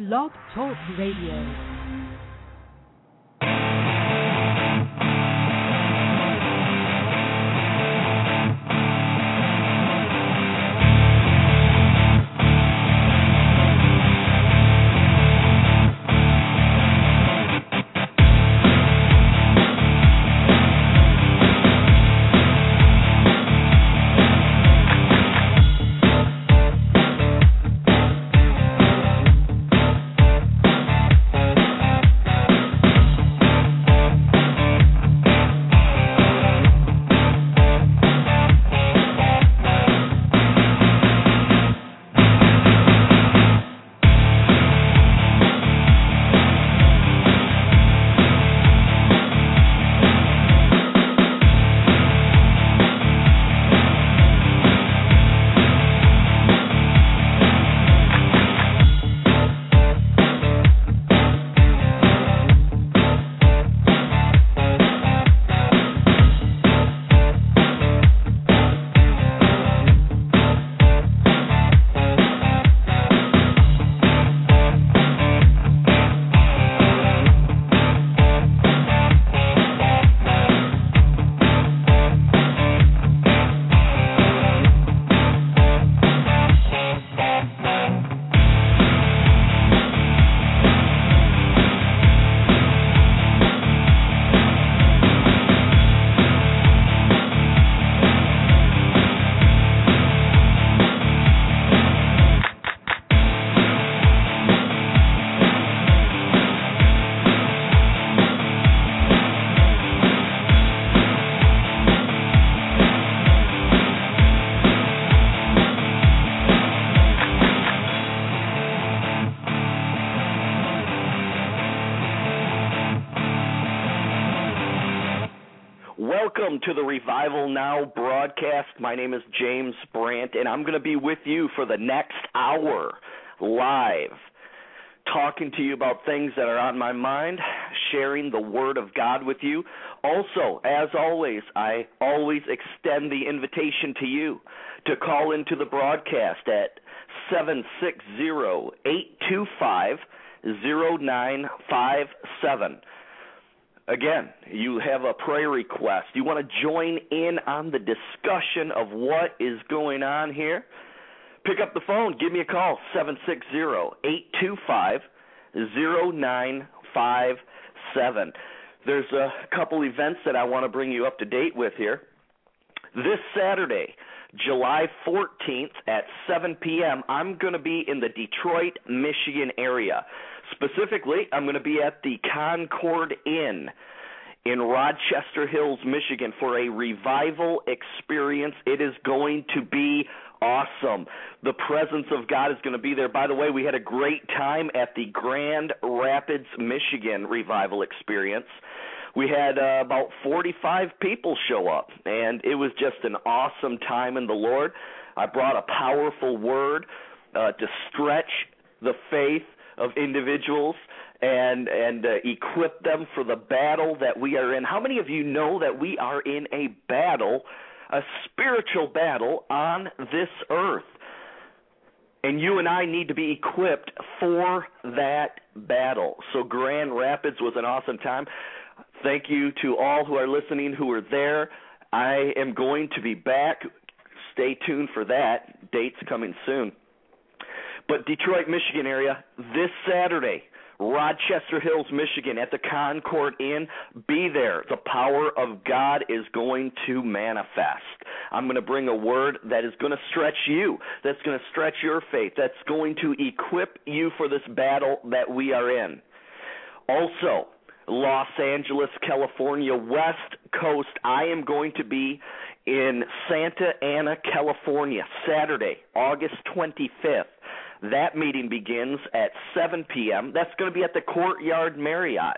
Blog Talk Radio. To the Revival Now broadcast. My name is James Brandt, and I'm going to be with you for the next hour live, talking to you about things that are on my mind, sharing the Word of God with you. Also, as always, I always extend the invitation to you to call into the broadcast at 760 825 0957 again, you have a prayer request, you want to join in on the discussion of what is going on here, pick up the phone, give me a call, 760 825 0957. There's a couple events that I want to bring you up to date with here. This Saturday, July 14th at 7 p.m., I'm going to be in the Detroit, Michigan area. Specifically, I'm going to be at the Concord Inn in Rochester Hills, Michigan for a revival experience. It is going to be awesome. The presence of God is going to be there. By the way, we had a great time at the Grand Rapids, Michigan revival experience. We had uh, about 45 people show up, and it was just an awesome time in the Lord. I brought a powerful word uh, to stretch the faith of individuals and and uh, equip them for the battle that we are in. How many of you know that we are in a battle, a spiritual battle on this earth? And you and I need to be equipped for that battle. So Grand Rapids was an awesome time. Thank you to all who are listening who are there. I am going to be back. Stay tuned for that. Dates coming soon. But Detroit, Michigan area, this Saturday, Rochester Hills, Michigan, at the Concord Inn. Be there. The power of God is going to manifest. I'm going to bring a word that is going to stretch you, that's going to stretch your faith, that's going to equip you for this battle that we are in. Also, Los Angeles, California, West Coast, I am going to be in Santa Ana, California, Saturday, August 25th. That meeting begins at 7 p.m. That's going to be at the Courtyard Marriott,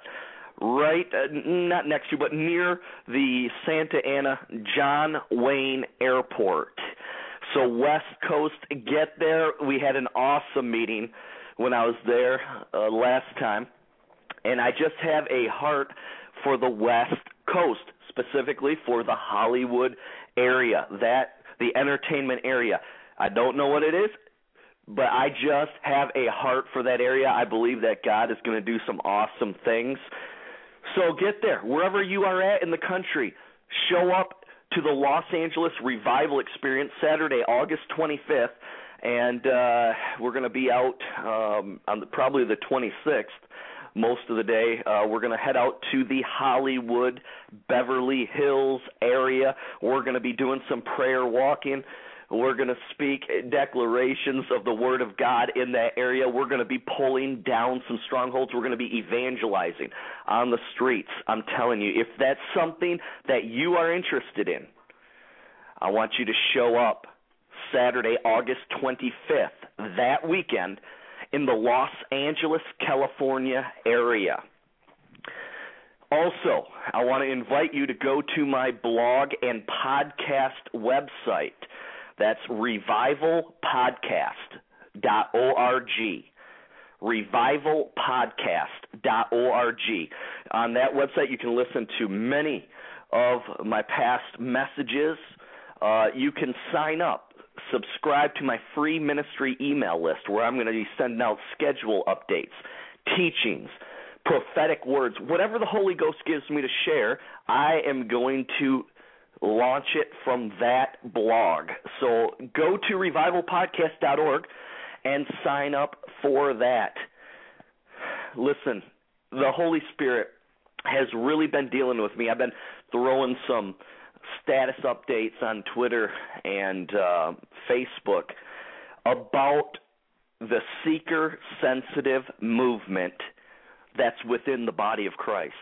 right, uh, not next to, but near the Santa Ana John Wayne Airport. So West Coast, get there. We had an awesome meeting when I was there uh, last time, and I just have a heart for the West Coast, specifically for the Hollywood area, that the entertainment area. I don't know what it is but I just have a heart for that area. I believe that God is going to do some awesome things. So get there, wherever you are at in the country. Show up to the Los Angeles Revival Experience Saturday, August 25th, and uh, we're going to be out um, on the, probably the 26th most of the day. Uh, we're going to head out to the Hollywood, Beverly Hills area. We're going to be doing some prayer walking. We're going to speak declarations of the Word of God in that area. We're going to be pulling down some strongholds. We're going to be evangelizing on the streets. I'm telling you, if that's something that you are interested in, I want you to show up Saturday, August 25th, that weekend in the Los Angeles, California area. Also, I want to invite you to go to my blog and podcast website. That's revivalpodcast.org. Revivalpodcast.org. On that website, you can listen to many of my past messages. Uh, you can sign up, subscribe to my free ministry email list where I'm going to be sending out schedule updates, teachings, prophetic words, whatever the Holy Ghost gives me to share, I am going to launch it from that blog. So go to revivalpodcast.org and sign up for that. Listen, the Holy Spirit has really been dealing with me. I've been throwing some status updates on Twitter and uh, Facebook about the seeker sensitive movement that's within the body of Christ.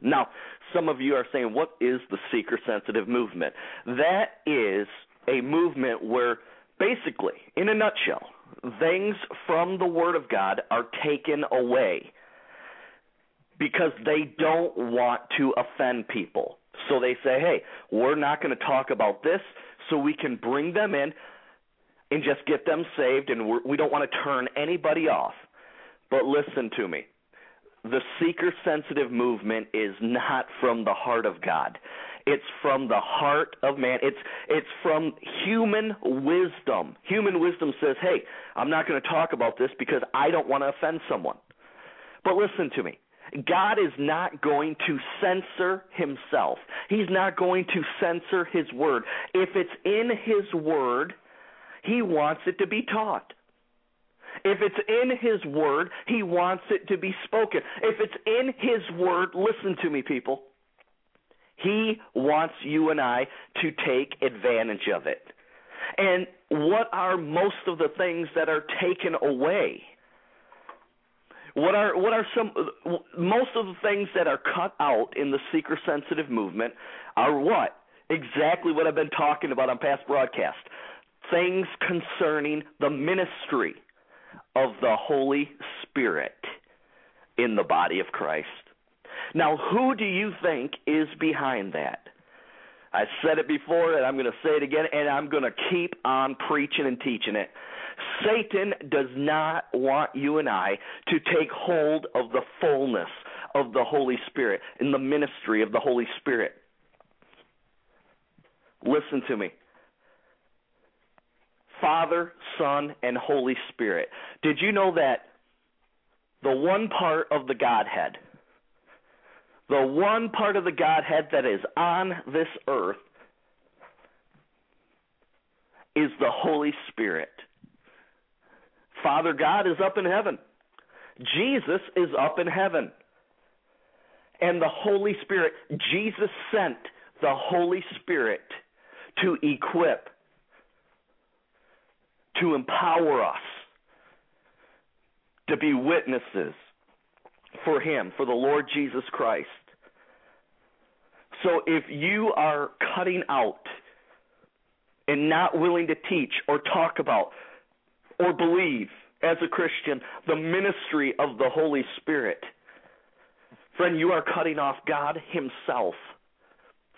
Now, some of you are saying, what is the seeker sensitive movement? That is a movement where, basically, in a nutshell, things from the Word of God are taken away because they don't want to offend people. So they say, hey, we're not going to talk about this so we can bring them in and just get them saved, and we're, we don't want to turn anybody off. But listen to me the seeker sensitive movement is not from the heart of God. It's from the heart of man. It's it's from human wisdom. Human wisdom says, "Hey, I'm not going to talk about this because I don't want to offend someone." But listen to me. God is not going to censor himself. He's not going to censor his word. If it's in his word, he wants it to be taught. If it's in His Word, He wants it to be spoken. If it's in His Word, listen to me, people. He wants you and I to take advantage of it. And what are most of the things that are taken away? What are what are some most of the things that are cut out in the seeker sensitive movement are what? Exactly what I've been talking about on past broadcasts. Things concerning the ministry of the Holy Spirit in the body of Christ. Now, who do you think is behind that? I said it before, and I'm going to say it again, and I'm going to keep on preaching and teaching it. Satan does not want you and I to take hold of the fullness of the Holy Spirit in the ministry of the Holy Spirit. Listen to me. Father, Son, and Holy Spirit. Did you know that the one part of the Godhead, the one part of the Godhead that is on this earth, is the Holy Spirit? Father God is up in heaven. Jesus is up in heaven. And the Holy Spirit, Jesus sent the Holy Spirit to equip to empower us to be witnesses for Him, for the Lord Jesus Christ. So if you are cutting out and not willing to teach or talk about or believe as a Christian the ministry of the Holy Spirit, friend, you are cutting off God Himself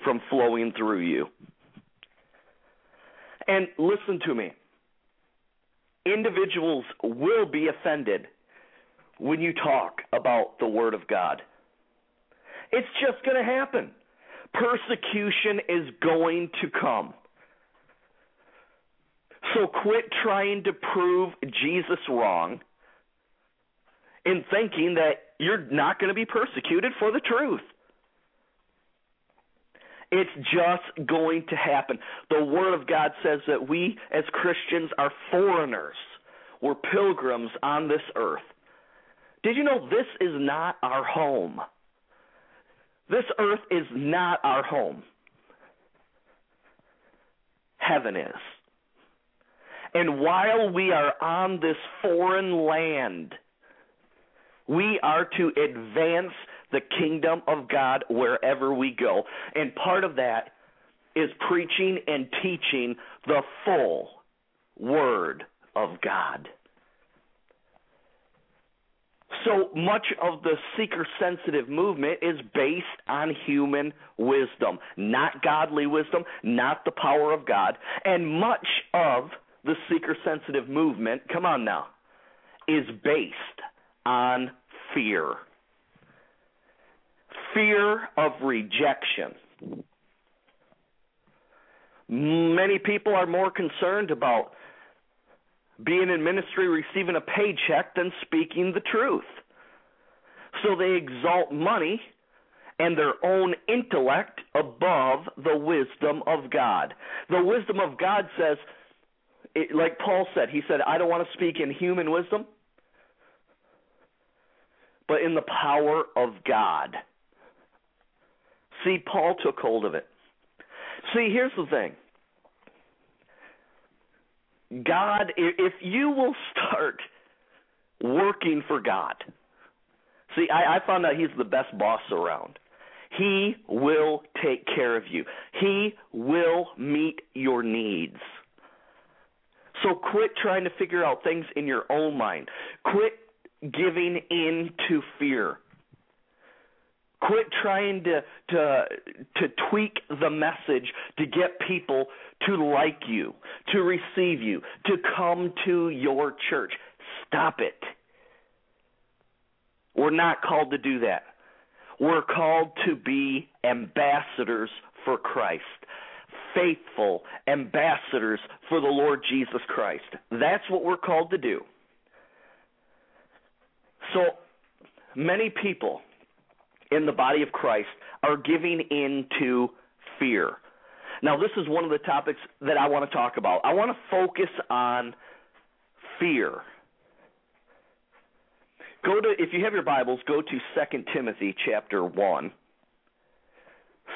from flowing through you. And listen to me individuals will be offended when you talk about the Word of God. It's just going to happen. Persecution is going to come. So quit trying to prove Jesus wrong in thinking that you're not going to be persecuted for the truth. It's just going to happen. The Word of God says that we as Christians are foreigners. We're pilgrims on this earth. Did you know this is not our home? This earth is not our home. Heaven is. And while we are on this foreign land, we are to advance the kingdom of God wherever we go. And part of that is preaching and teaching the full Word of God. So much of the seeker sensitive movement is based on human wisdom, not godly wisdom, not the power of God. And much of the seeker sensitive movement, come on now, is based on fear. Fear of rejection. Many people are more concerned about being in ministry receiving a paycheck than speaking the truth. So they exalt money and their own intellect above the wisdom of God. The wisdom of God says, it, like Paul said, he said, I don't want to speak in human wisdom, but in the power of God. See, Paul took hold of it. See, here's the thing God, if you will start working for God, see, I, I found out He's the best boss around. He will take care of you. He will meet your needs. So quit trying to figure out things in your own mind. Quit giving in to fear. Quit trying to to to tweak the message to get people to like you, to receive you, to come to your church. Stop it. We're not called to do that. We're called to be ambassadors for Christ. Faithful ambassadors for the Lord Jesus Christ. That's what we're called to do. So many people in the body of Christ are giving in to fear. Now, this is one of the topics that I want to talk about. I want to focus on fear. Go to if you have your Bibles, go to 2 Timothy chapter 1.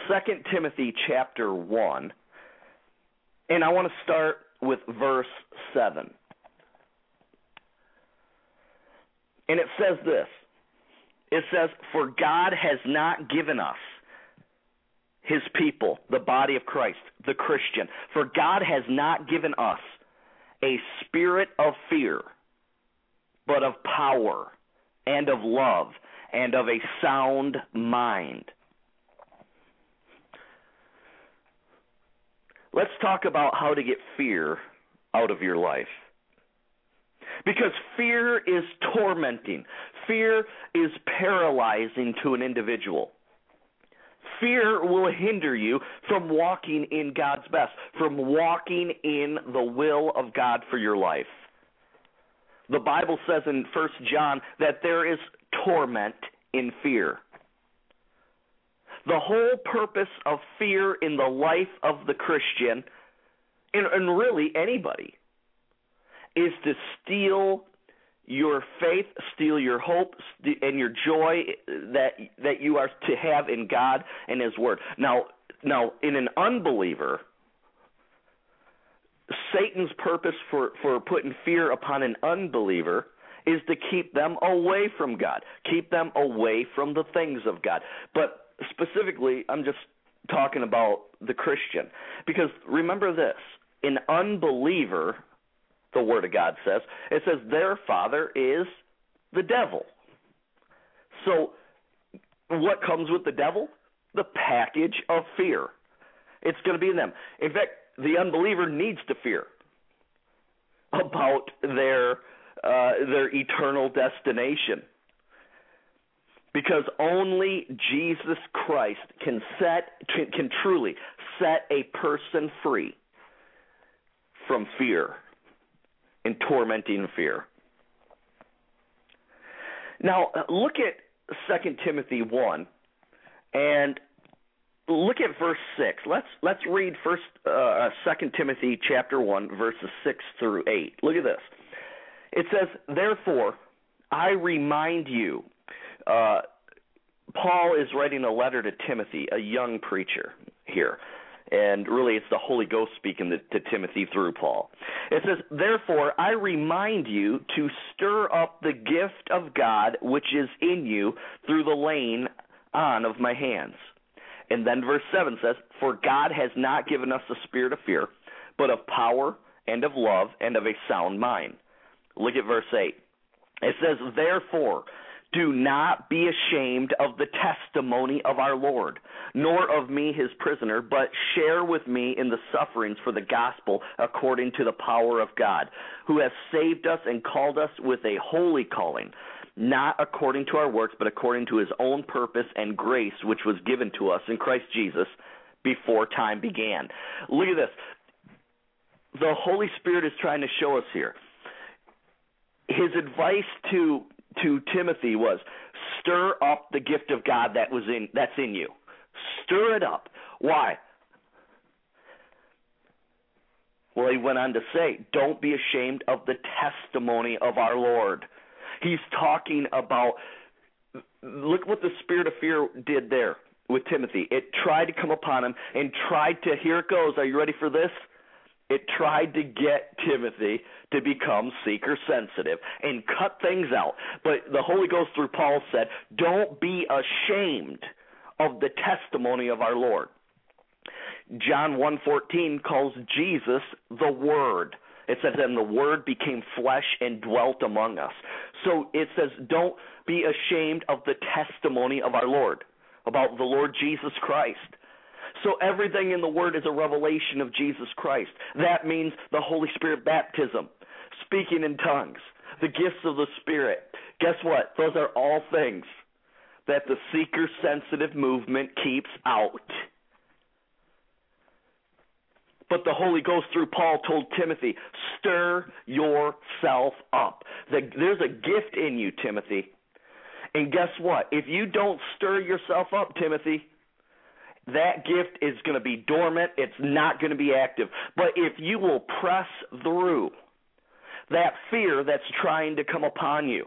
2 Timothy chapter 1. And I want to start with verse 7. And it says this it says, For God has not given us, his people, the body of Christ, the Christian, for God has not given us a spirit of fear, but of power and of love and of a sound mind. Let's talk about how to get fear out of your life. Because fear is tormenting. Fear is paralyzing to an individual. Fear will hinder you from walking in God's best, from walking in the will of God for your life. The Bible says in 1 John that there is torment in fear. The whole purpose of fear in the life of the Christian, and, and really anybody, is to steal your faith, steal your hope and your joy that that you are to have in God and His Word. Now, now in an unbeliever, Satan's purpose for for putting fear upon an unbeliever is to keep them away from God, keep them away from the things of God. But specifically, I'm just talking about the Christian because remember this: an unbeliever the Word of God says. It says their father is the devil. So, what comes with the devil? The package of fear. It's going to be in them. In fact, the unbeliever needs to fear about their uh, their eternal destination. Because only Jesus Christ can set can, can truly set a person free from fear and tormenting fear. Now, look at 2 Timothy 1 and look at verse 6. Let's let's read first uh 2 Timothy chapter 1 verses 6 through 8. Look at this. It says, "Therefore, I remind you uh Paul is writing a letter to Timothy, a young preacher here. And really, it's the Holy Ghost speaking to, to, Timothy through Paul. It says, Therefore, I remind you to stir up the gift of God which is in you through the laying on of my hands. And then verse 7 says, For God has not given us the spirit of fear, but of power and of love and of a sound mind. Look at verse 8. It says, Therefore, do not be ashamed of the testimony of our Lord, nor of me his prisoner, but share with me in the sufferings for the gospel according to the power of God, who has saved us and called us with a holy calling, not according to our works, but according to his own purpose and grace, which was given to us in Christ Jesus before time began. Look at this. The Holy Spirit is trying to show us here. His advice to to Timothy was stir up the gift of God that was in that's in you. Stir it up. Why? Well, he went on to say, don't be ashamed of the testimony of our Lord. He's talking about look what the spirit of fear did there with Timothy. It tried to come upon him and tried to here it goes. Are you ready for this? It tried to get Timothy to become seeker sensitive and cut things out. But the Holy Ghost through Paul said, Don't be ashamed of the testimony of our Lord. John 1:14 calls Jesus the word. It says and the word became flesh and dwelt among us. So it says don't be ashamed of the testimony of our Lord about the Lord Jesus Christ. So everything in the Word is a revelation of Jesus Christ. That means the Holy Spirit baptism, speaking in tongues, the gifts of the Spirit. Guess what? Those are all things that the seeker sensitive movement keeps out. But the Holy Ghost through Paul told Timothy, stir yourself up. There's a gift in you, Timothy. And guess what? If you don't stir yourself up, Timothy, that gift is going to be dormant. It's not going to be active. But if you will press through that fear that's trying to come upon you,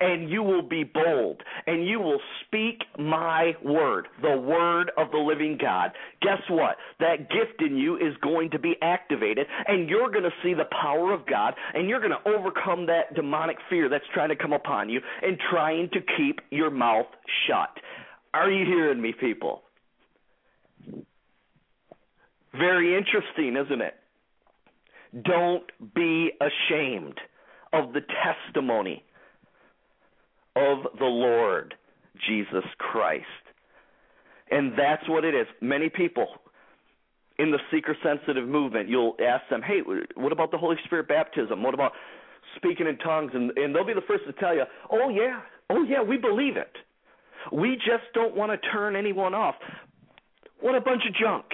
and you will be bold, and you will speak my word, the word of the living God. Guess what? That gift in you is going to be activated, and you're going to see the power of God, and you're going to overcome that demonic fear that's trying to come upon you and trying to keep your mouth shut. Are you hearing me, people? Very interesting, isn't it? Don't be ashamed of the testimony of the Lord Jesus Christ. And that's what it is. Many people in the seeker sensitive movement, you'll ask them, hey, what about the Holy Spirit baptism? What about speaking in tongues? And, and they'll be the first to tell you, oh, yeah, oh, yeah, we believe it. We just don't want to turn anyone off. What a bunch of junk.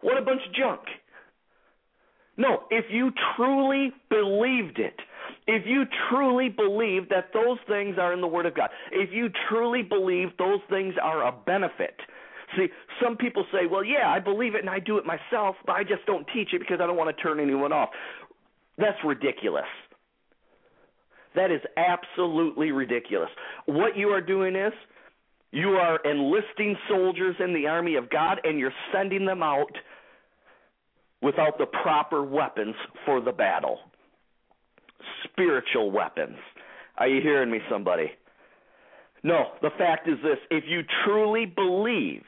What a bunch of junk. No, if you truly believed it, if you truly believe that those things are in the Word of God, if you truly believe those things are a benefit, see, some people say, well, yeah, I believe it and I do it myself, but I just don't teach it because I don't want to turn anyone off. That's ridiculous. That is absolutely ridiculous. What you are doing is you are enlisting soldiers in the army of God and you're sending them out without the proper weapons for the battle. Spiritual weapons. Are you hearing me, somebody? No, the fact is this if you truly believe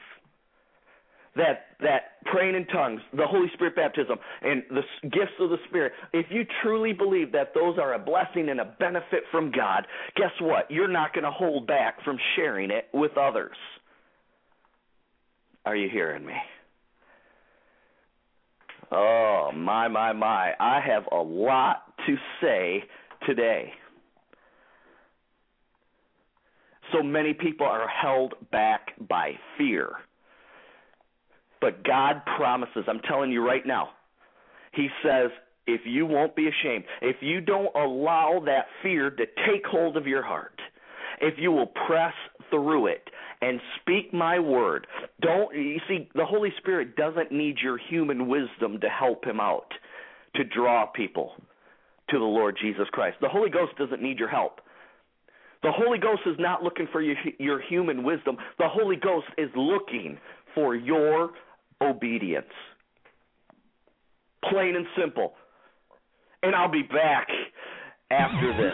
that that praying in tongues, the Holy Spirit baptism, and the gifts of the Spirit, if you truly believe that those are a blessing and a benefit from God, guess what? You're not going to hold back from sharing it with others. Are you hearing me? Oh, my, my, my. I have a lot to say today. So many people are held back by fear. But God promises, I'm telling you right now, he says, if you won't be ashamed, if you don't allow that fear to take hold of your heart, if you will press through it and speak my word, don't you see the Holy Spirit doesn't need your human wisdom to help him out to draw people to the Lord Jesus Christ. The Holy Ghost doesn't need your help. The Holy Ghost is not looking for your, your human wisdom. The Holy Ghost is looking for your obedience. Plain and simple. And I'll be back after this.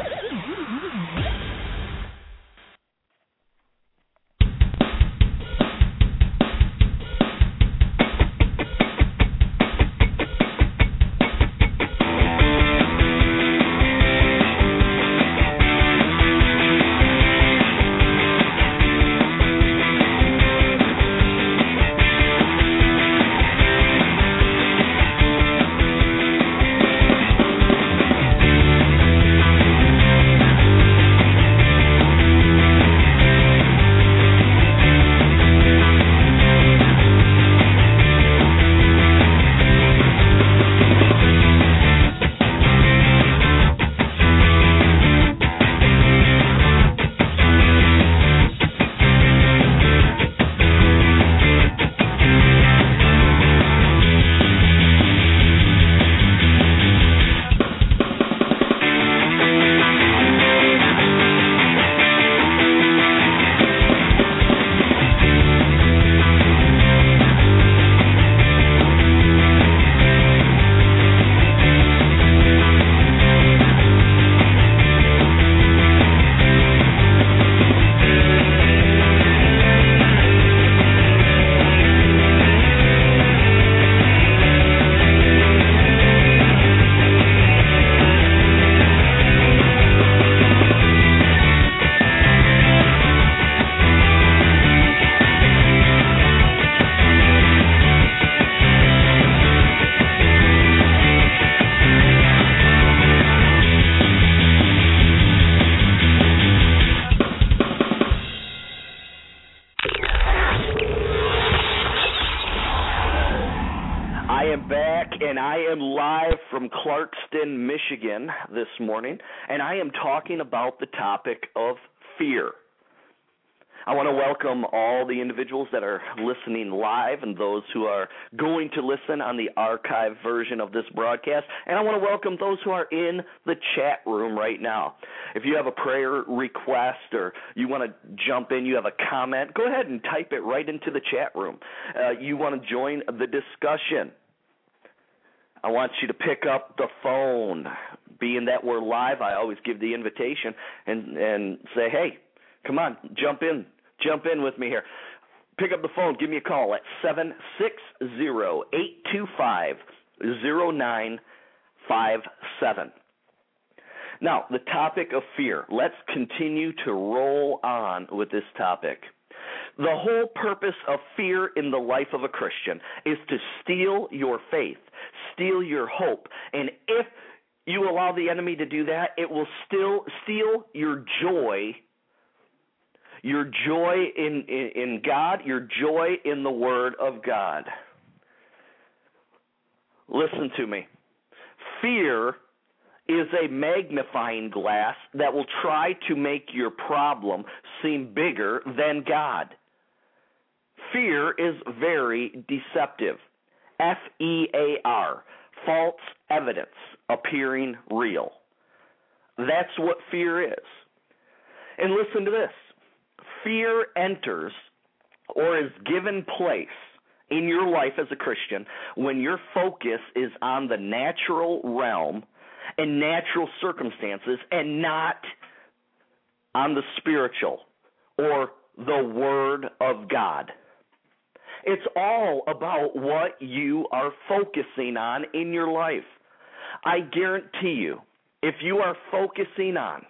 Michigan this morning, and I am talking about the topic of fear. I want to welcome all the individuals that are listening live and those who are going to listen on the archive version of this broadcast. And I want to welcome those who are in the chat room right now. If you have a prayer request or you want to jump in, you have a comment, go ahead and type it right into the chat room. Uh, you want to join the discussion. I want you to pick up the phone. Being that we're live, I always give the invitation and and say, "Hey, come on, jump in, jump in with me here." Pick up the phone, give me a call at seven six zero eight two five zero nine five seven. Now, the topic of fear. Let's continue to roll on with this topic. The whole purpose of fear in the life of a Christian is to steal your faith, steal your hope. And if you allow the enemy to do that, it will still steal your joy, your joy in, in, in God, your joy in the Word of God. Listen to me. Fear is a magnifying glass that will try to make your problem seem bigger than God. Fear is very deceptive. F E A R, false evidence appearing real. That's what fear is. And listen to this fear enters or is given place in your life as a Christian when your focus is on the natural realm and natural circumstances and not on the spiritual or the Word of God. It's all about what you are focusing on in your life. I guarantee you, if you are focusing on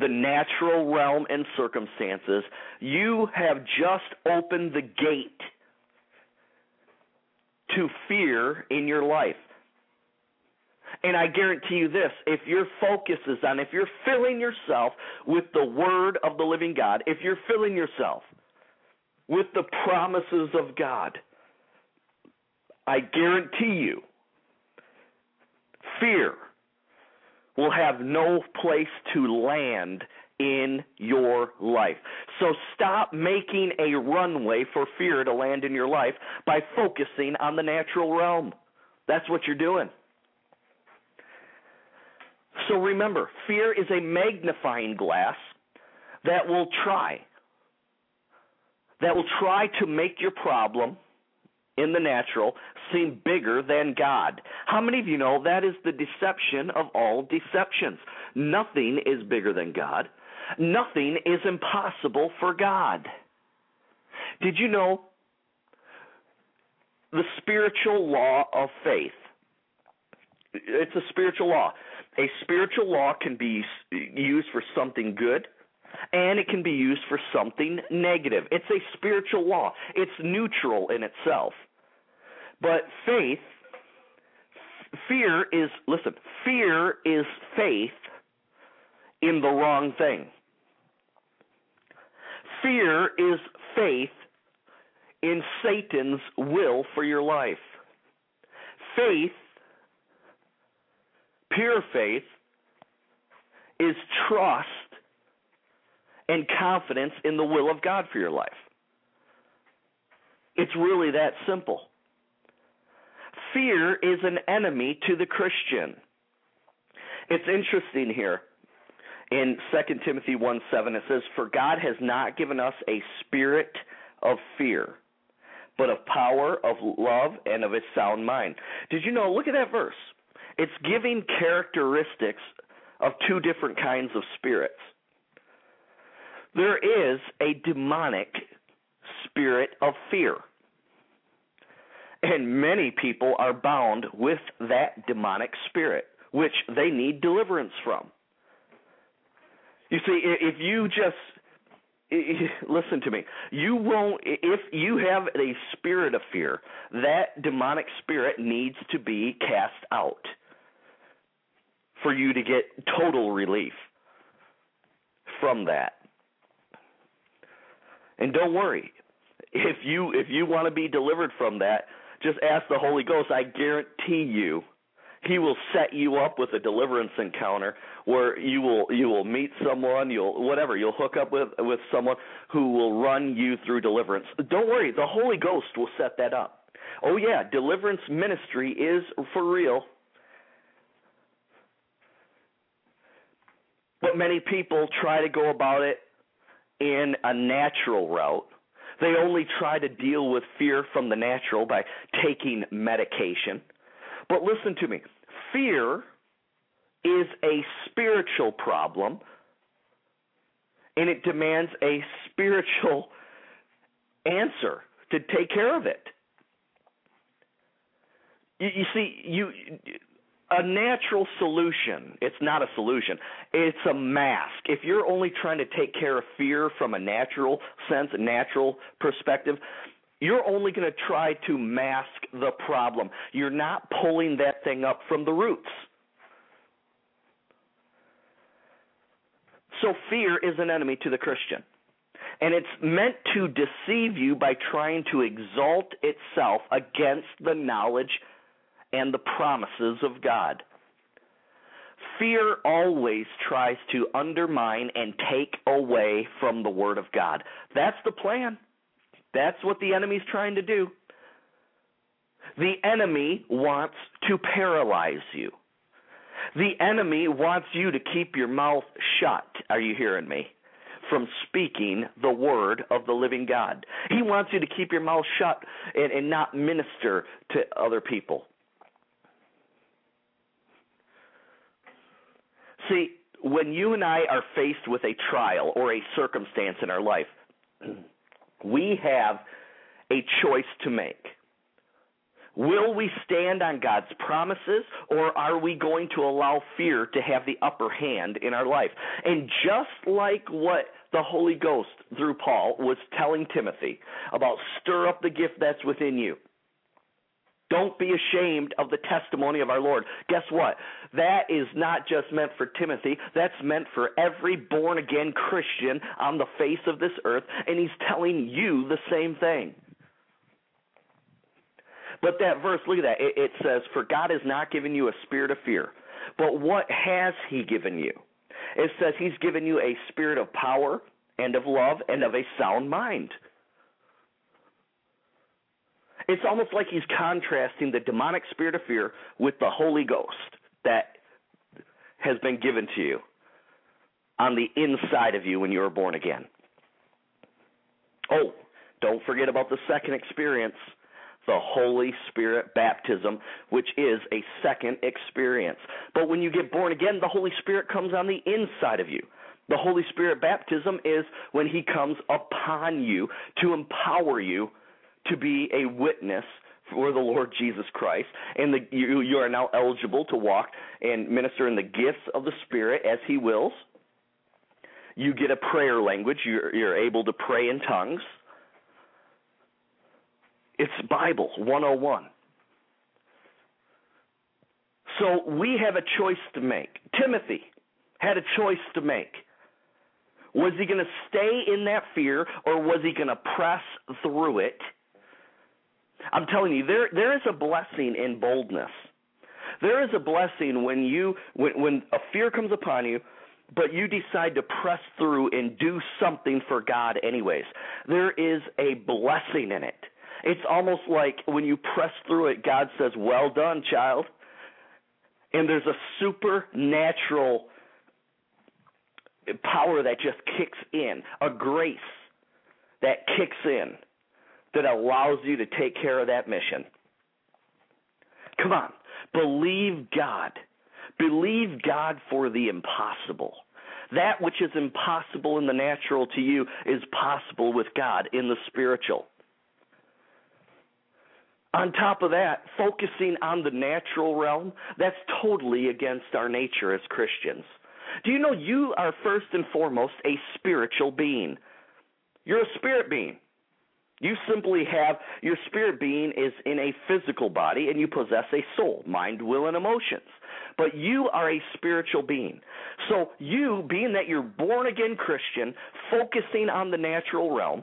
the natural realm and circumstances, you have just opened the gate to fear in your life. And I guarantee you this if your focus is on, if you're filling yourself with the Word of the living God, if you're filling yourself with the promises of God, I guarantee you fear will have no place to land in your life. So stop making a runway for fear to land in your life by focusing on the natural realm. That's what you're doing. So remember, fear is a magnifying glass that will try that will try to make your problem in the natural seem bigger than God. How many of you know that is the deception of all deceptions? Nothing is bigger than God. Nothing is impossible for God. Did you know the spiritual law of faith? It's a spiritual law. A spiritual law can be used for something good and it can be used for something negative. It's a spiritual law, it's neutral in itself. But faith, fear is, listen, fear is faith in the wrong thing. Fear is faith in Satan's will for your life. Faith, pure faith, is trust and confidence in the will of God for your life. It's really that simple. Fear is an enemy to the Christian. It's interesting here. In 2 Timothy 1 7, it says, For God has not given us a spirit of fear, but of power, of love, and of a sound mind. Did you know? Look at that verse. It's giving characteristics of two different kinds of spirits. There is a demonic spirit of fear. And many people are bound with that demonic spirit, which they need deliverance from. You see, if you just listen to me, you won't. If you have a spirit of fear, that demonic spirit needs to be cast out for you to get total relief from that. And don't worry, if you if you want to be delivered from that, just ask the Holy Ghost. I guarantee you, He will set you up with a deliverance encounter where you will you will meet someone, you'll whatever, you'll hook up with with someone who will run you through deliverance. Don't worry, the Holy Ghost will set that up. Oh yeah, deliverance ministry is for real. But many people try to go about it in a natural route. They only try to deal with fear from the natural by taking medication. But listen to me fear is a spiritual problem, and it demands a spiritual answer to take care of it. You, you see, you a natural solution. It's not a solution. It's a mask. If you're only trying to take care of fear from a natural sense, a natural perspective, you're only going to try to mask the problem. You're not pulling that thing up from the roots. So fear is an enemy to the Christian. And it's meant to deceive you by trying to exalt itself against the knowledge and the promises of God. Fear always tries to undermine and take away from the Word of God. That's the plan. That's what the enemy's trying to do. The enemy wants to paralyze you. The enemy wants you to keep your mouth shut. Are you hearing me? From speaking the word of the living God. He wants you to keep your mouth shut and, and not minister to other people. See, when you and I are faced with a trial or a circumstance in our life, we have a choice to make. Will we stand on God's promises or are we going to allow fear to have the upper hand in our life? And just like what the Holy Ghost through Paul was telling Timothy about stir up the gift that's within you. Don't be ashamed of the testimony of our Lord. Guess what? That is not just meant for Timothy, that's meant for every born again Christian on the face of this earth, and he's telling you the same thing. But that verse, look at that. It, it says, For God has not given you a spirit of fear. But what has He given you? It says He's given you a spirit of power and of love and of a sound mind. It's almost like He's contrasting the demonic spirit of fear with the Holy Ghost that has been given to you on the inside of you when you were born again. Oh, don't forget about the second experience the Holy Spirit baptism, which is a second experience. But when you get born again, the Holy Spirit comes on the inside of you. The Holy Spirit baptism is when He comes upon you to empower you to be a witness for the Lord Jesus Christ, and the, you, you are now eligible to walk and minister in the gifts of the Spirit as He wills. You get a prayer language. You're, you're able to pray in tongues. It's Bible 101. So we have a choice to make. Timothy had a choice to make. Was he going to stay in that fear or was he going to press through it? I'm telling you, there there is a blessing in boldness. There is a blessing when you when when a fear comes upon you, but you decide to press through and do something for God anyways. There is a blessing in it. It's almost like when you press through it, God says, Well done, child. And there's a supernatural power that just kicks in, a grace that kicks in that allows you to take care of that mission. Come on, believe God. Believe God for the impossible. That which is impossible in the natural to you is possible with God in the spiritual. On top of that, focusing on the natural realm, that's totally against our nature as Christians. Do you know you are first and foremost a spiritual being? You're a spirit being. You simply have your spirit being is in a physical body and you possess a soul, mind, will, and emotions. But you are a spiritual being. So, you, being that you're born again Christian, focusing on the natural realm,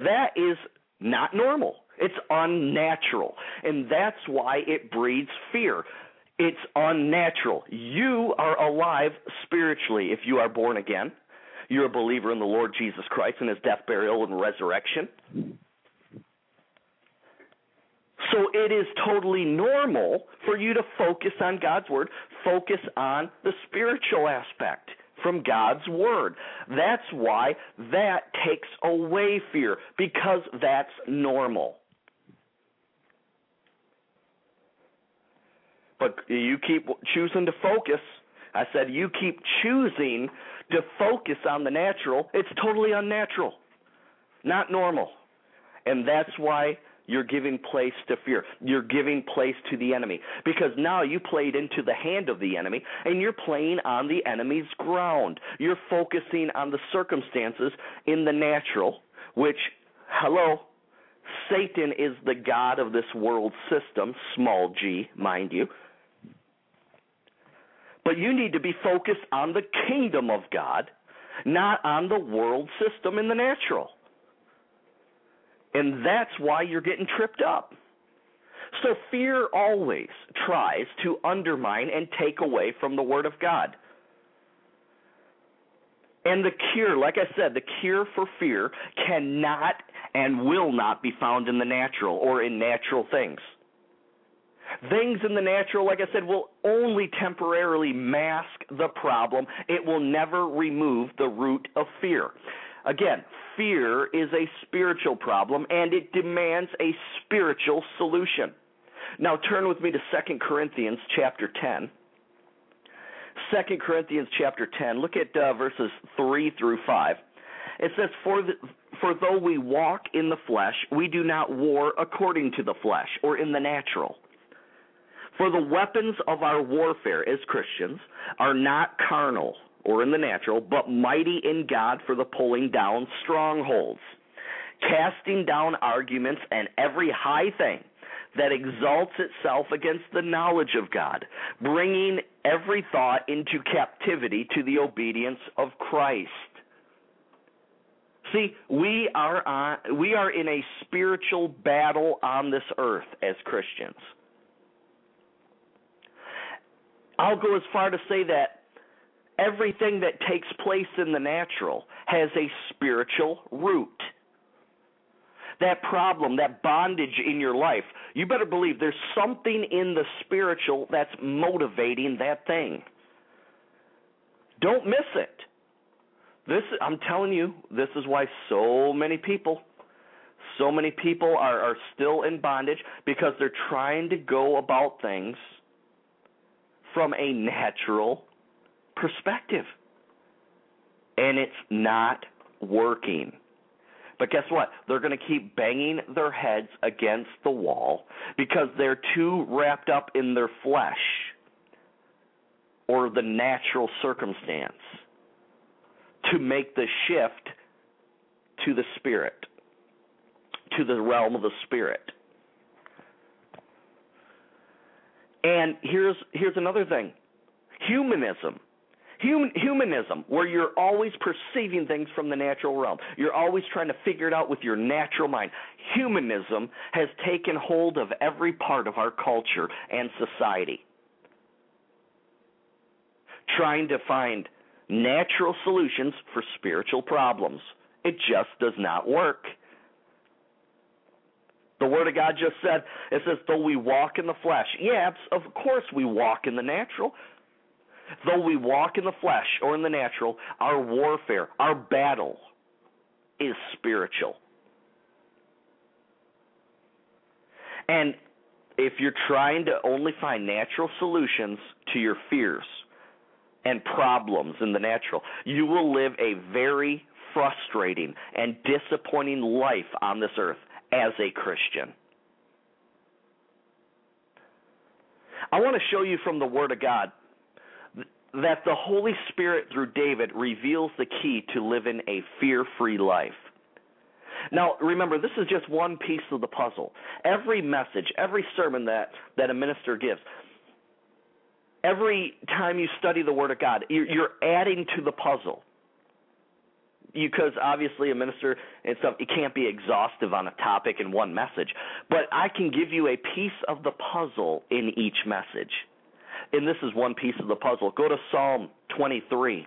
that is not normal. It's unnatural. And that's why it breeds fear. It's unnatural. You are alive spiritually if you are born again. You're a believer in the Lord Jesus Christ and his death, burial, and resurrection. So it is totally normal for you to focus on God's Word, focus on the spiritual aspect from God's Word. That's why that takes away fear, because that's normal. But you keep choosing to focus. I said you keep choosing to focus on the natural. It's totally unnatural, not normal. And that's why you're giving place to fear. You're giving place to the enemy. Because now you played into the hand of the enemy and you're playing on the enemy's ground. You're focusing on the circumstances in the natural, which, hello, Satan is the God of this world system, small g, mind you. But you need to be focused on the kingdom of God, not on the world system in the natural. And that's why you're getting tripped up. So fear always tries to undermine and take away from the Word of God. And the cure, like I said, the cure for fear cannot and will not be found in the natural or in natural things. Things in the natural, like I said, will only temporarily mask the problem. It will never remove the root of fear. Again, fear is a spiritual problem and it demands a spiritual solution. Now turn with me to 2 Corinthians chapter 10. 2 Corinthians chapter 10, look at uh, verses 3 through 5. It says, for, the, for though we walk in the flesh, we do not war according to the flesh or in the natural. For the weapons of our warfare as Christians are not carnal or in the natural, but mighty in God for the pulling down strongholds, casting down arguments and every high thing that exalts itself against the knowledge of God, bringing every thought into captivity to the obedience of Christ. See, we are on we are in a spiritual battle on this earth as Christians. I'll go as far to say that everything that takes place in the natural has a spiritual root. That problem, that bondage in your life, you better believe there's something in the spiritual that's motivating that thing. Don't miss it. This I'm telling you, this is why so many people so many people are, are still in bondage because they're trying to go about things from a natural perspective. And it's not working. But guess what? They're going to keep banging their heads against the wall because they're too wrapped up in their flesh or the natural circumstance to make the shift to the spirit, to the realm of the spirit. And here's here's another thing. Humanism. Human, humanism, where you're always perceiving things from the natural realm. You're always trying to figure it out with your natural mind. Humanism has taken hold of every part of our culture and society. Trying to find natural solutions for spiritual problems. It just does not work. The Word of God just said, it says, though we walk in the flesh. Yeah, of course we walk in the natural. Though we walk in the flesh or in the natural, our warfare, our battle is spiritual. And if you're trying to only find natural solutions to your fears and problems in the natural, you will live a very frustrating and disappointing life on this earth as a Christian. I want to show you from the Word of God that the Holy Spirit, through David, reveals the key to living a fear free life. Now, remember, this is just one piece of the puzzle. Every message, every sermon that, that a minister gives, every time you study the Word of God, you're, you're adding to the puzzle because obviously a minister and stuff it can't be exhaustive on a topic in one message. But i can give you a piece of the puzzle in each message. And this is one piece of the puzzle. Go to psalm 23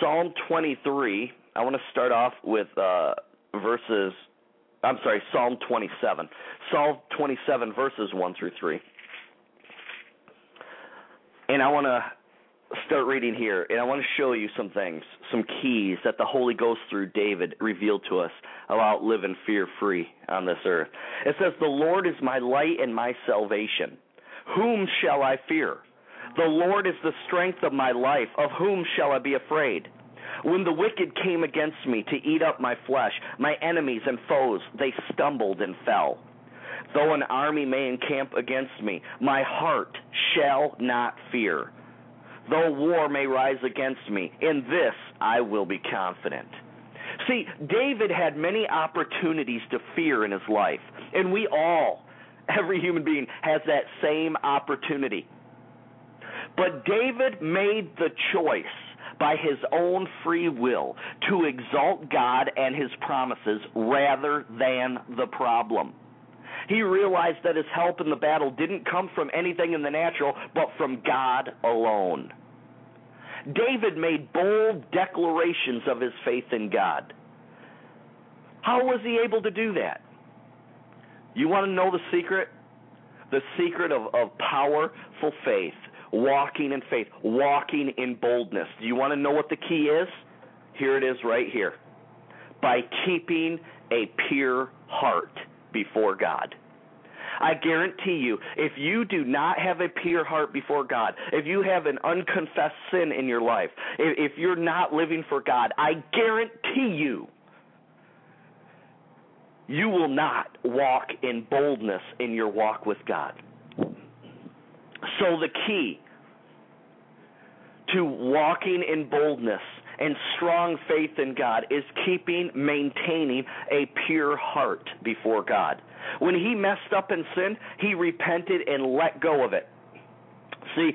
psalm 23 i want to start off with uh verses i'm sorry psalm 27 psalm 27 verses 1 through 3 and i want to start reading here, and I want to show you some things, some keys that the Holy Ghost through David revealed to us about living fear free on this earth. It says, The Lord is my light and my salvation. Whom shall I fear? The Lord is the strength of my life. Of whom shall I be afraid? When the wicked came against me to eat up my flesh, my enemies and foes, they stumbled and fell. Though an army may encamp against me, my heart shall not fear though war may rise against me. In this I will be confident. See, David had many opportunities to fear in his life, and we all, every human being, has that same opportunity. But David made the choice by his own free will to exalt God and his promises rather than the problem. He realized that his help in the battle didn't come from anything in the natural, but from God alone. David made bold declarations of his faith in God. How was he able to do that? You want to know the secret? The secret of, of powerful faith, walking in faith, walking in boldness. Do you want to know what the key is? Here it is right here. By keeping a pure heart before God. I guarantee you, if you do not have a pure heart before God, if you have an unconfessed sin in your life, if, if you're not living for God, I guarantee you, you will not walk in boldness in your walk with God. So the key to walking in boldness and strong faith in God is keeping, maintaining a pure heart before God. When he messed up and sinned, he repented and let go of it. See,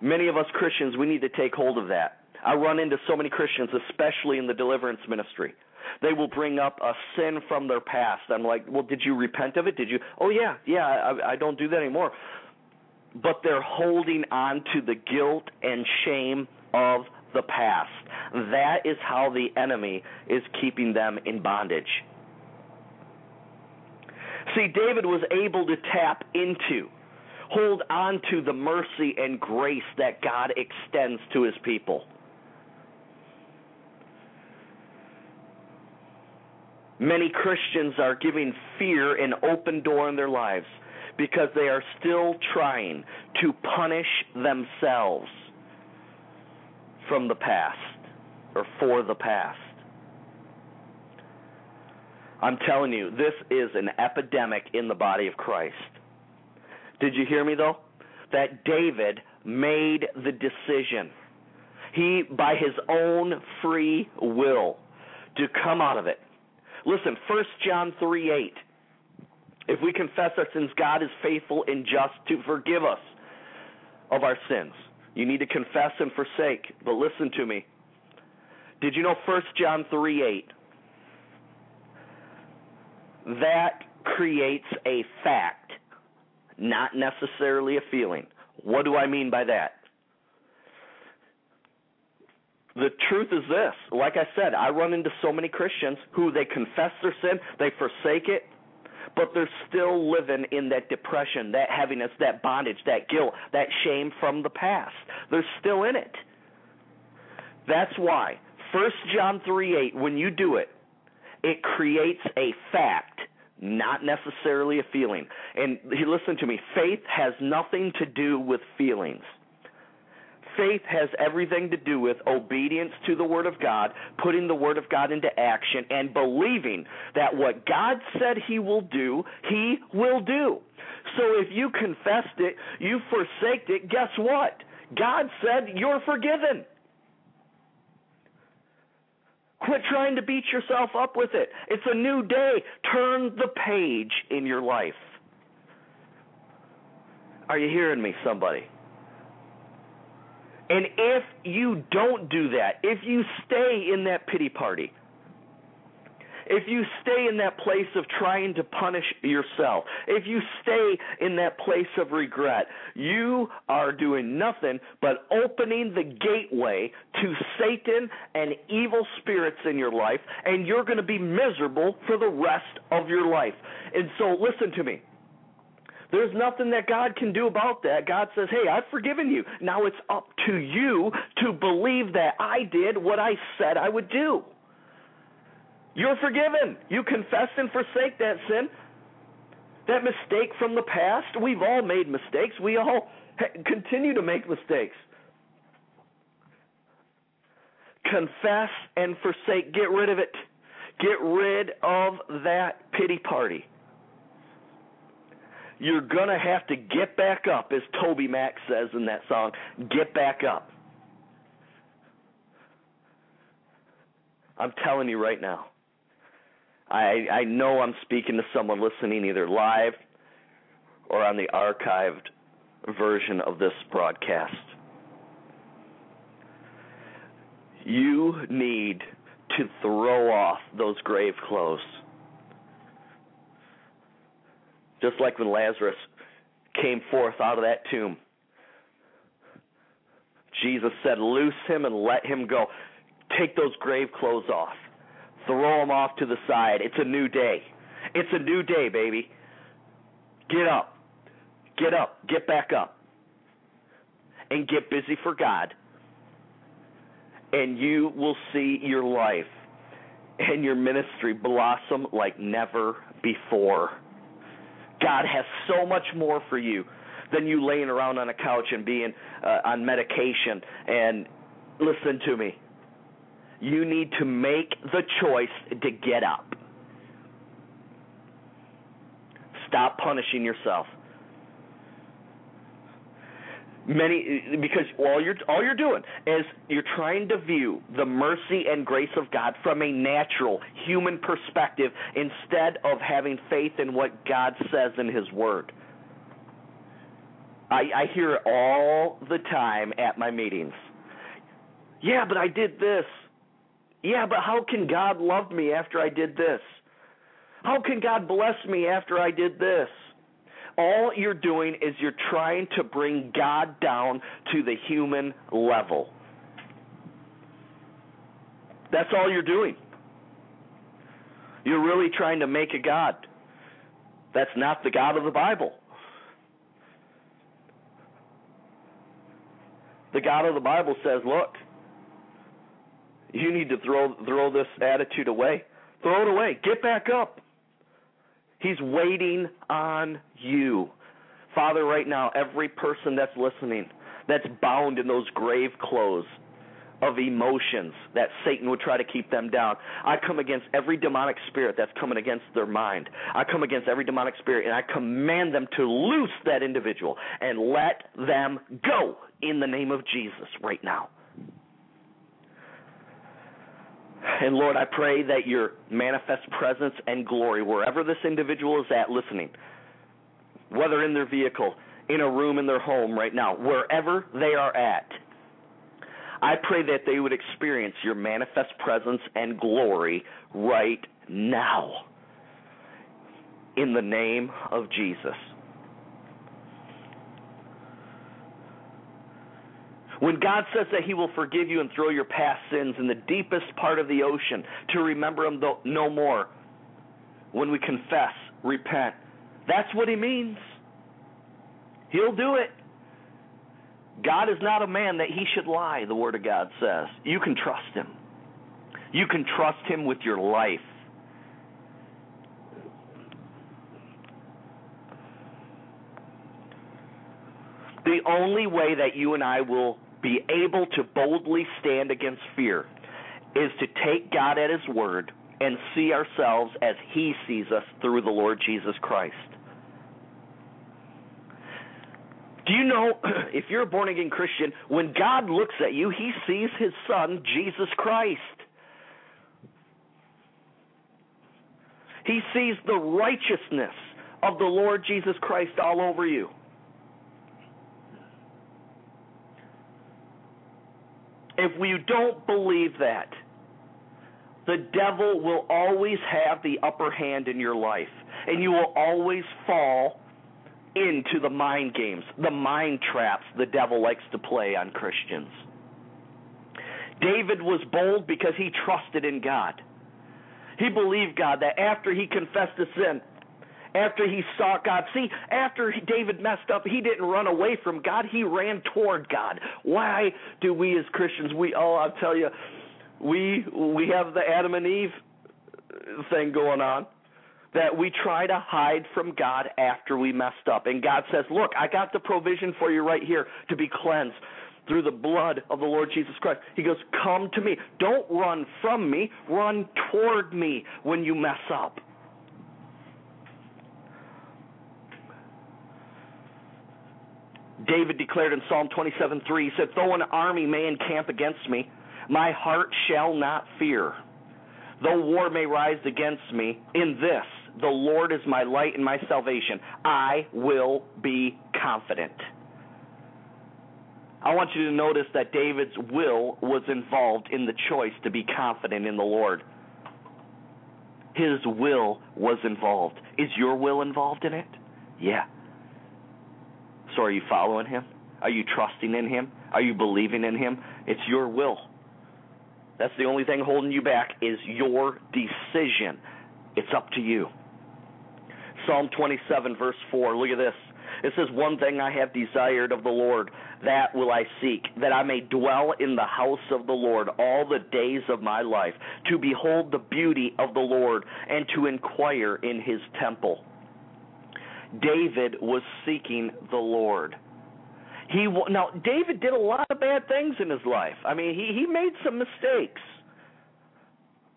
many of us Christians, we need to take hold of that. I run into so many Christians, especially in the deliverance ministry. They will bring up a sin from their past. I'm like, well, did you repent of it? Did you? Oh yeah, yeah. I, I don't do that anymore. But they're holding on to the guilt and shame of the past. That is how the enemy is keeping them in bondage. See, David was able to tap into, hold on to the mercy and grace that God extends to his people. Many Christians are giving fear an open door in their lives because they are still trying to punish themselves from the past or for the past. I'm telling you, this is an epidemic in the body of Christ. Did you hear me though? That David made the decision. He, by his own free will, to come out of it. Listen, 1 John 3 8. If we confess our sins, God is faithful and just to forgive us of our sins. You need to confess and forsake. But listen to me. Did you know 1 John 3 8? That creates a fact, not necessarily a feeling. What do I mean by that? The truth is this. Like I said, I run into so many Christians who they confess their sin, they forsake it, but they're still living in that depression, that heaviness, that bondage, that guilt, that shame from the past. They're still in it. That's why 1 John 3 8, when you do it, it creates a fact, not necessarily a feeling. And listen to me faith has nothing to do with feelings. Faith has everything to do with obedience to the Word of God, putting the Word of God into action, and believing that what God said He will do, He will do. So if you confessed it, you forsaked it, guess what? God said you're forgiven. Quit trying to beat yourself up with it. It's a new day. Turn the page in your life. Are you hearing me, somebody? And if you don't do that, if you stay in that pity party, if you stay in that place of trying to punish yourself, if you stay in that place of regret, you are doing nothing but opening the gateway to Satan and evil spirits in your life, and you're going to be miserable for the rest of your life. And so, listen to me. There's nothing that God can do about that. God says, Hey, I've forgiven you. Now it's up to you to believe that I did what I said I would do. You're forgiven. You confess and forsake that sin. That mistake from the past. We've all made mistakes. We all continue to make mistakes. Confess and forsake. Get rid of it. Get rid of that pity party you're going to have to get back up, as TobyMac says in that song. Get back up. I'm telling you right now. I I know I'm speaking to someone listening either live or on the archived version of this broadcast. You need to throw off those grave clothes. Just like when Lazarus came forth out of that tomb. Jesus said, Loose him and let him go. Take those grave clothes off. Throw them off to the side. It's a new day. It's a new day, baby. Get up. Get up. Get back up. And get busy for God. And you will see your life and your ministry blossom like never before. God has so much more for you than you laying around on a couch and being uh, on medication. And listen to me. You need to make the choice to get up. Stop punishing yourself many because all you're all you're doing is you're trying to view the mercy and grace of God from a natural human perspective instead of having faith in what God says in his word. I, I hear it all the time at my meetings. Yeah, but I did this. Yeah, but how can God love me after I did this? How can God bless me after I did this? All you're doing is you're trying to bring God down to the human level. That's all you're doing. You're really trying to make a God. That's not the God of the Bible. The God of the Bible says, look, you need to throw throw this attitude away. Throw it away. Get back up. He's waiting on you. Father, right now, every person that's listening, that's bound in those grave clothes of emotions that Satan would try to keep them down. I come against every demonic spirit that's coming against their mind. I come against every demonic spirit and I command them to loose that individual and let them go in the name of Jesus right now. And Lord, I pray that your manifest presence and glory, wherever this individual is at listening, whether in their vehicle, in a room in their home right now, wherever they are at, I pray that they would experience your manifest presence and glory right now. In the name of Jesus. When God says that He will forgive you and throw your past sins in the deepest part of the ocean to remember them no more, when we confess, repent, that's what He means. He'll do it. God is not a man that He should lie, the Word of God says. You can trust Him. You can trust Him with your life. The only way that you and I will be able to boldly stand against fear is to take God at His word and see ourselves as He sees us through the Lord Jesus Christ. Do you know, if you're a born again Christian, when God looks at you, He sees His Son, Jesus Christ. He sees the righteousness of the Lord Jesus Christ all over you. If we don't believe that, the devil will always have the upper hand in your life, and you will always fall into the mind games, the mind traps the devil likes to play on Christians. David was bold because he trusted in God. He believed God that after he confessed his sin, after he sought God. See, after David messed up, he didn't run away from God, he ran toward God. Why do we as Christians we oh, I'll tell you, we we have the Adam and Eve thing going on that we try to hide from God after we messed up. And God says, "Look, I got the provision for you right here to be cleansed." through the blood of the Lord Jesus Christ. He goes, Come to me. Don't run from me, run toward me when you mess up. David declared in Psalm 27:3, he said, Though an army may encamp against me, my heart shall not fear. Though war may rise against me, in this the Lord is my light and my salvation. I will be confident. I want you to notice that David's will was involved in the choice to be confident in the Lord. His will was involved. Is your will involved in it? Yeah. So are you following him? Are you trusting in him? Are you believing in him? It's your will. That's the only thing holding you back is your decision. It's up to you. Psalm 27 verse 4. Look at this. It says, One thing I have desired of the Lord, that will I seek, that I may dwell in the house of the Lord all the days of my life, to behold the beauty of the Lord, and to inquire in his temple. David was seeking the Lord. He now David did a lot of bad things in his life. I mean, he he made some mistakes.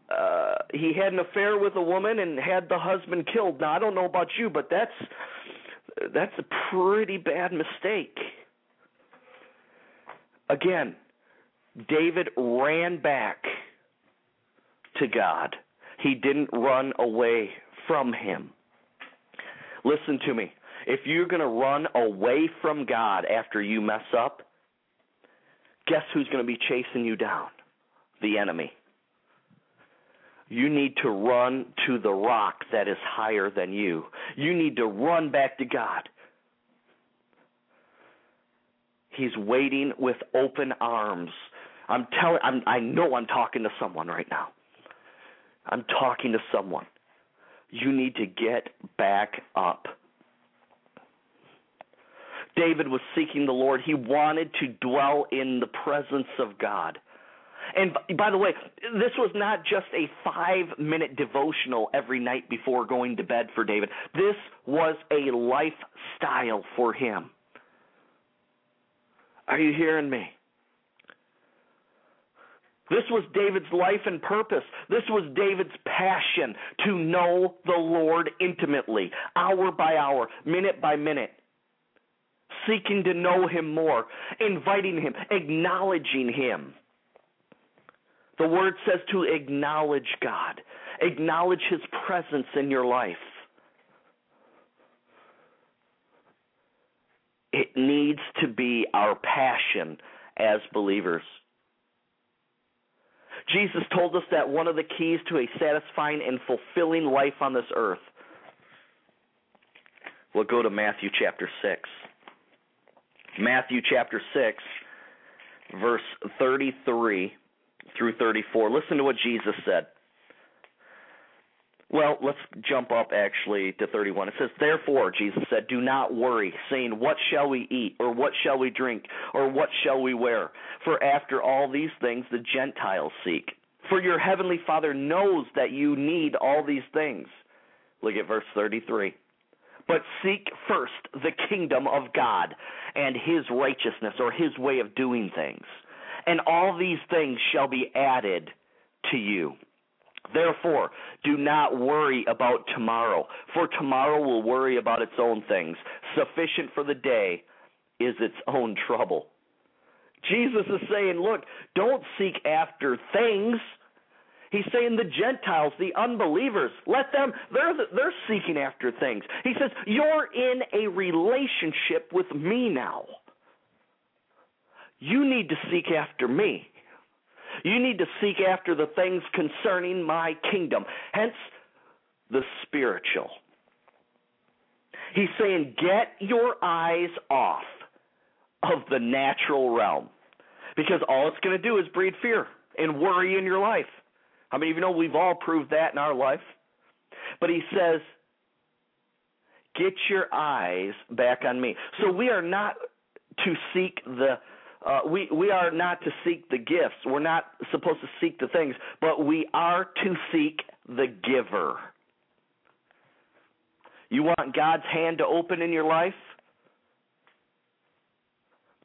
Uh, he had an affair with a woman and had the husband killed. Now I don't know about you, but that's that's a pretty bad mistake. Again, David ran back to God. He didn't run away from him. Listen to me. If you're going to run away from God after you mess up, guess who's going to be chasing you down? The enemy. You need to run to the rock that is higher than you. You need to run back to God. He's waiting with open arms. I'm telling I'm I know I'm talking to someone right now. I'm talking to someone. You need to get back up. David was seeking the Lord. He wanted to dwell in the presence of God. And by the way, this was not just a five minute devotional every night before going to bed for David. This was a lifestyle for him. Are you hearing me? This was David's life and purpose. This was David's passion to know the Lord intimately, hour by hour, minute by minute, seeking to know Him more, inviting Him, acknowledging Him. The Word says to acknowledge God, acknowledge His presence in your life. It needs to be our passion as believers. Jesus told us that one of the keys to a satisfying and fulfilling life on this earth. We'll go to Matthew chapter 6. Matthew chapter 6, verse 33 through 34. Listen to what Jesus said. Well, let's jump up actually to 31. It says, Therefore, Jesus said, Do not worry, saying, What shall we eat, or what shall we drink, or what shall we wear? For after all these things the Gentiles seek. For your heavenly Father knows that you need all these things. Look at verse 33. But seek first the kingdom of God and his righteousness, or his way of doing things. And all these things shall be added to you. Therefore, do not worry about tomorrow, for tomorrow will worry about its own things. Sufficient for the day is its own trouble. Jesus is saying, look, don't seek after things. He's saying the Gentiles, the unbelievers, let them, they're, they're seeking after things. He says, You're in a relationship with me now. You need to seek after me. You need to seek after the things concerning my kingdom. Hence, the spiritual. He's saying, get your eyes off of the natural realm. Because all it's going to do is breed fear and worry in your life. How many of you know we've all proved that in our life? But he says, get your eyes back on me. So we are not to seek the uh, we we are not to seek the gifts. We're not supposed to seek the things, but we are to seek the giver. You want God's hand to open in your life?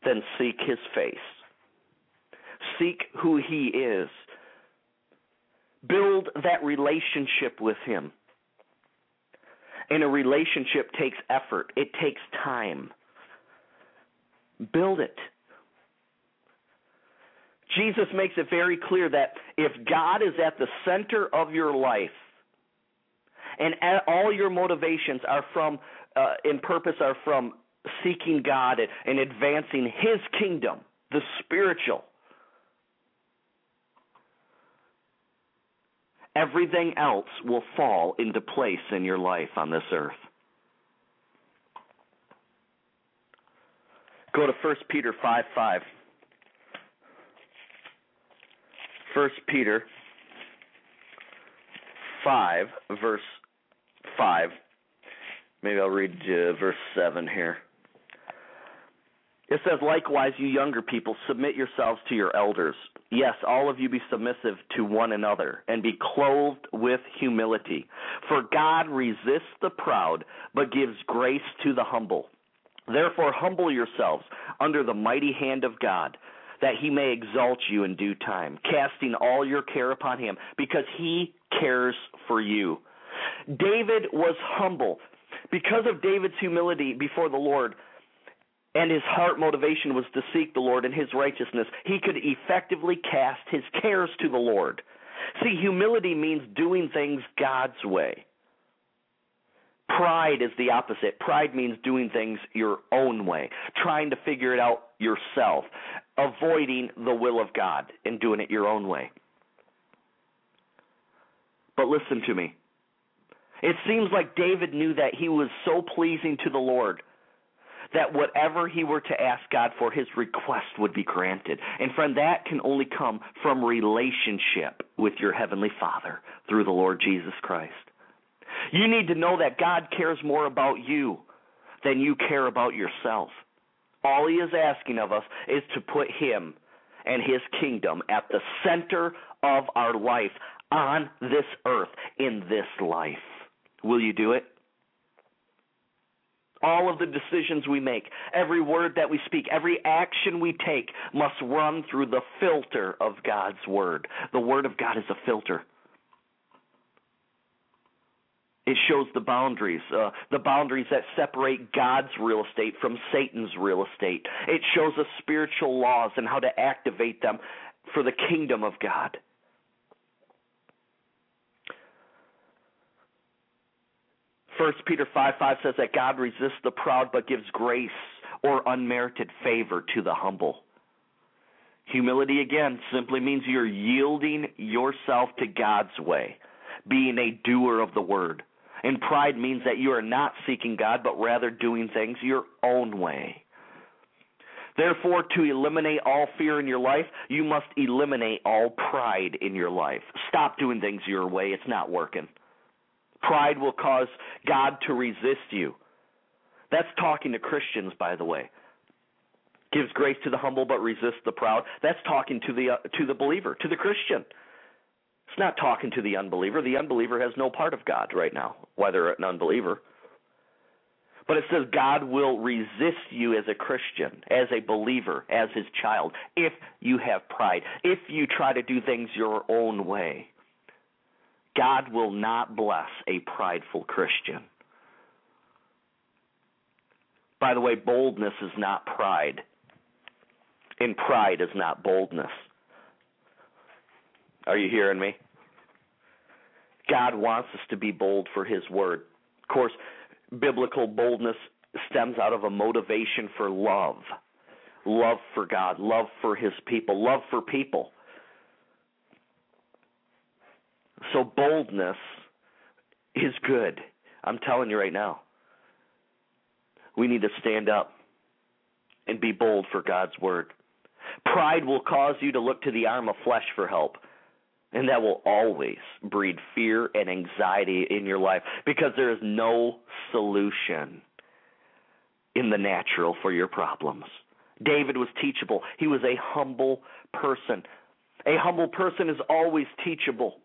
Then seek his face. Seek who he is. Build that relationship with him. And a relationship takes effort, it takes time. Build it. Jesus makes it very clear that if God is at the center of your life, and all your motivations are from uh, in purpose are from seeking God and, and advancing His kingdom, the spiritual. Everything else will fall into place in your life on this earth. Go to 1 Peter 5 5. First Peter five, verse five. Maybe I'll read uh, verse seven here. It says, Likewise, you younger people, submit yourselves to your elders. Yes, all of you be submissive to one another, and be clothed with humility. For God resists the proud, but gives grace to the humble. Therefore, humble yourselves under the mighty hand of God that he may exalt you in due time, casting all your care upon him, because he cares for you. David was humble. Because of David's humility before the Lord, and his heart motivation was to seek the Lord and his righteousness, he could effectively cast his cares to the Lord. See, humility means doing things God's way. Pride is the opposite. Pride means doing things your own way, trying to figure it out yourself, avoiding the will of God and doing it your own way. But listen to me. It seems like David knew that he was so pleasing to the Lord that whatever he were to ask God for, his request would be granted. And friend, that can only come from relationship with your Heavenly Father through the Lord Jesus Christ. You need to know that God cares more about you than you care about yourself. All he is asking of us is to put him and his kingdom at the center of our life on this earth in this life. Will you do it? All of the decisions we make, every word that we speak, every action we take must run through the filter of God's Word. The Word of God is a filter. It shows the boundaries, uh, the boundaries that separate God's real estate from Satan's real estate. It shows us spiritual laws and how to activate them for the kingdom of God. First Peter 5 5 says that God resists the proud but gives grace or unmerited favor to the humble. Humility, again, simply means you're yielding yourself to God's way, being a doer of the word. And pride means that you are not seeking God, but rather doing things your own way. Therefore, to eliminate all fear in your life, you must eliminate all pride in your life. Stop doing things your way, it's not working. Pride will cause God to resist you. That's talking to Christians, by the way. Gives grace to the humble but resists the proud. That's talking to the uh, to the believer, to the Christian. It's not talking to the unbeliever. The unbeliever has no part of God right now, whether an unbeliever. But it says God will resist you as a Christian, as a believer, as his child, if you have pride, if you try to do things your own way. God will not bless a prideful Christian. By the way, boldness is not pride, and pride is not boldness. Are you hearing me? God wants us to be bold for His word. Of course, biblical boldness stems out of a motivation for love love for God, love for His people, love for people. So boldness is good. I'm telling you right now. We need to stand up and be bold for God's word. Pride will cause you to look to the arm of flesh for help. And that will always breed fear and anxiety in your life because there is no solution in the natural for your problems. David was teachable. He was a humble person. A humble person is always teachable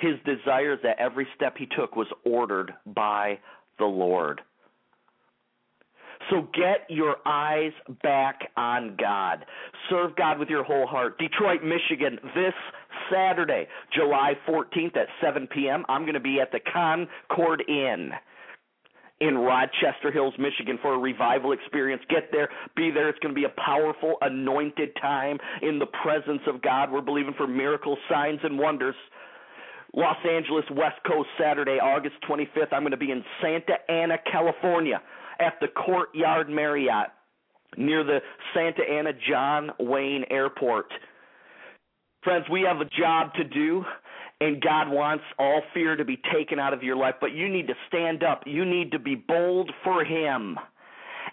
his desires that every step he took was ordered by the Lord. So get your eyes back on God. Serve God with your whole heart. Detroit, Michigan, this Saturday, July 14th at 7 p.m., I'm going to be at the Concord Inn in Rochester Hills, Michigan for a revival experience. Get there, be there. It's going to be a powerful, anointed time in the presence of God. We're believing for miracles, signs, and wonders. Los Angeles West Coast Saturday, August 25th. I'm going to be in Santa Ana, California at the Courtyard Marriott near the Santa Ana John Wayne Airport. Friends, we have a job to do, and God wants all fear to be taken out of your life, but you need to stand up. You need to be bold for Him.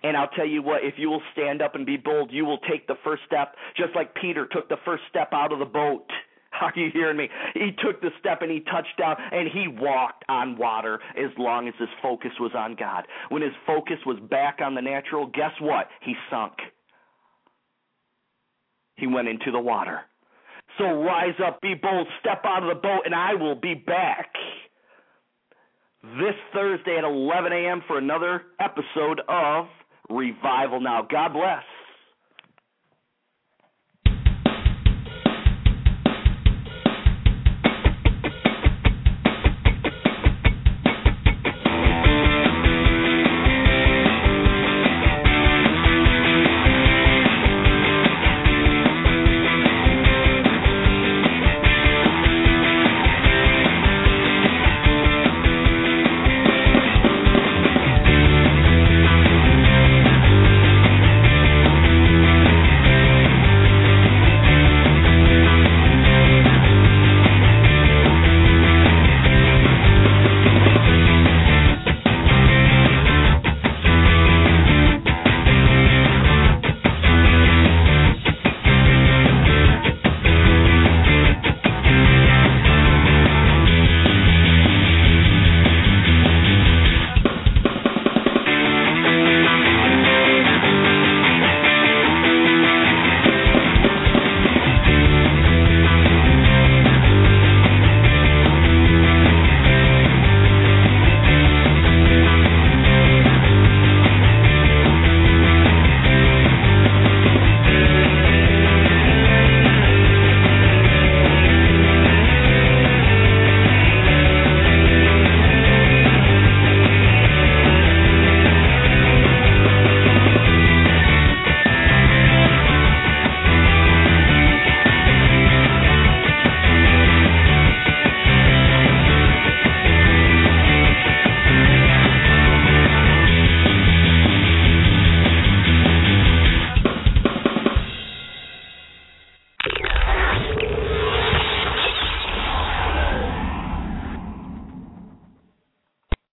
And I'll tell you what, if you will stand up and be bold, you will take the first step, just like Peter took the first step out of the boat. Are you hearing me? He took the step and he touched down and he walked on water as long as his focus was on God. When his focus was back on the natural, guess what? He sunk. He went into the water. So rise up, be bold, step out of the boat, and I will be back this Thursday at 11 a.m. for another episode of Revival Now. God bless.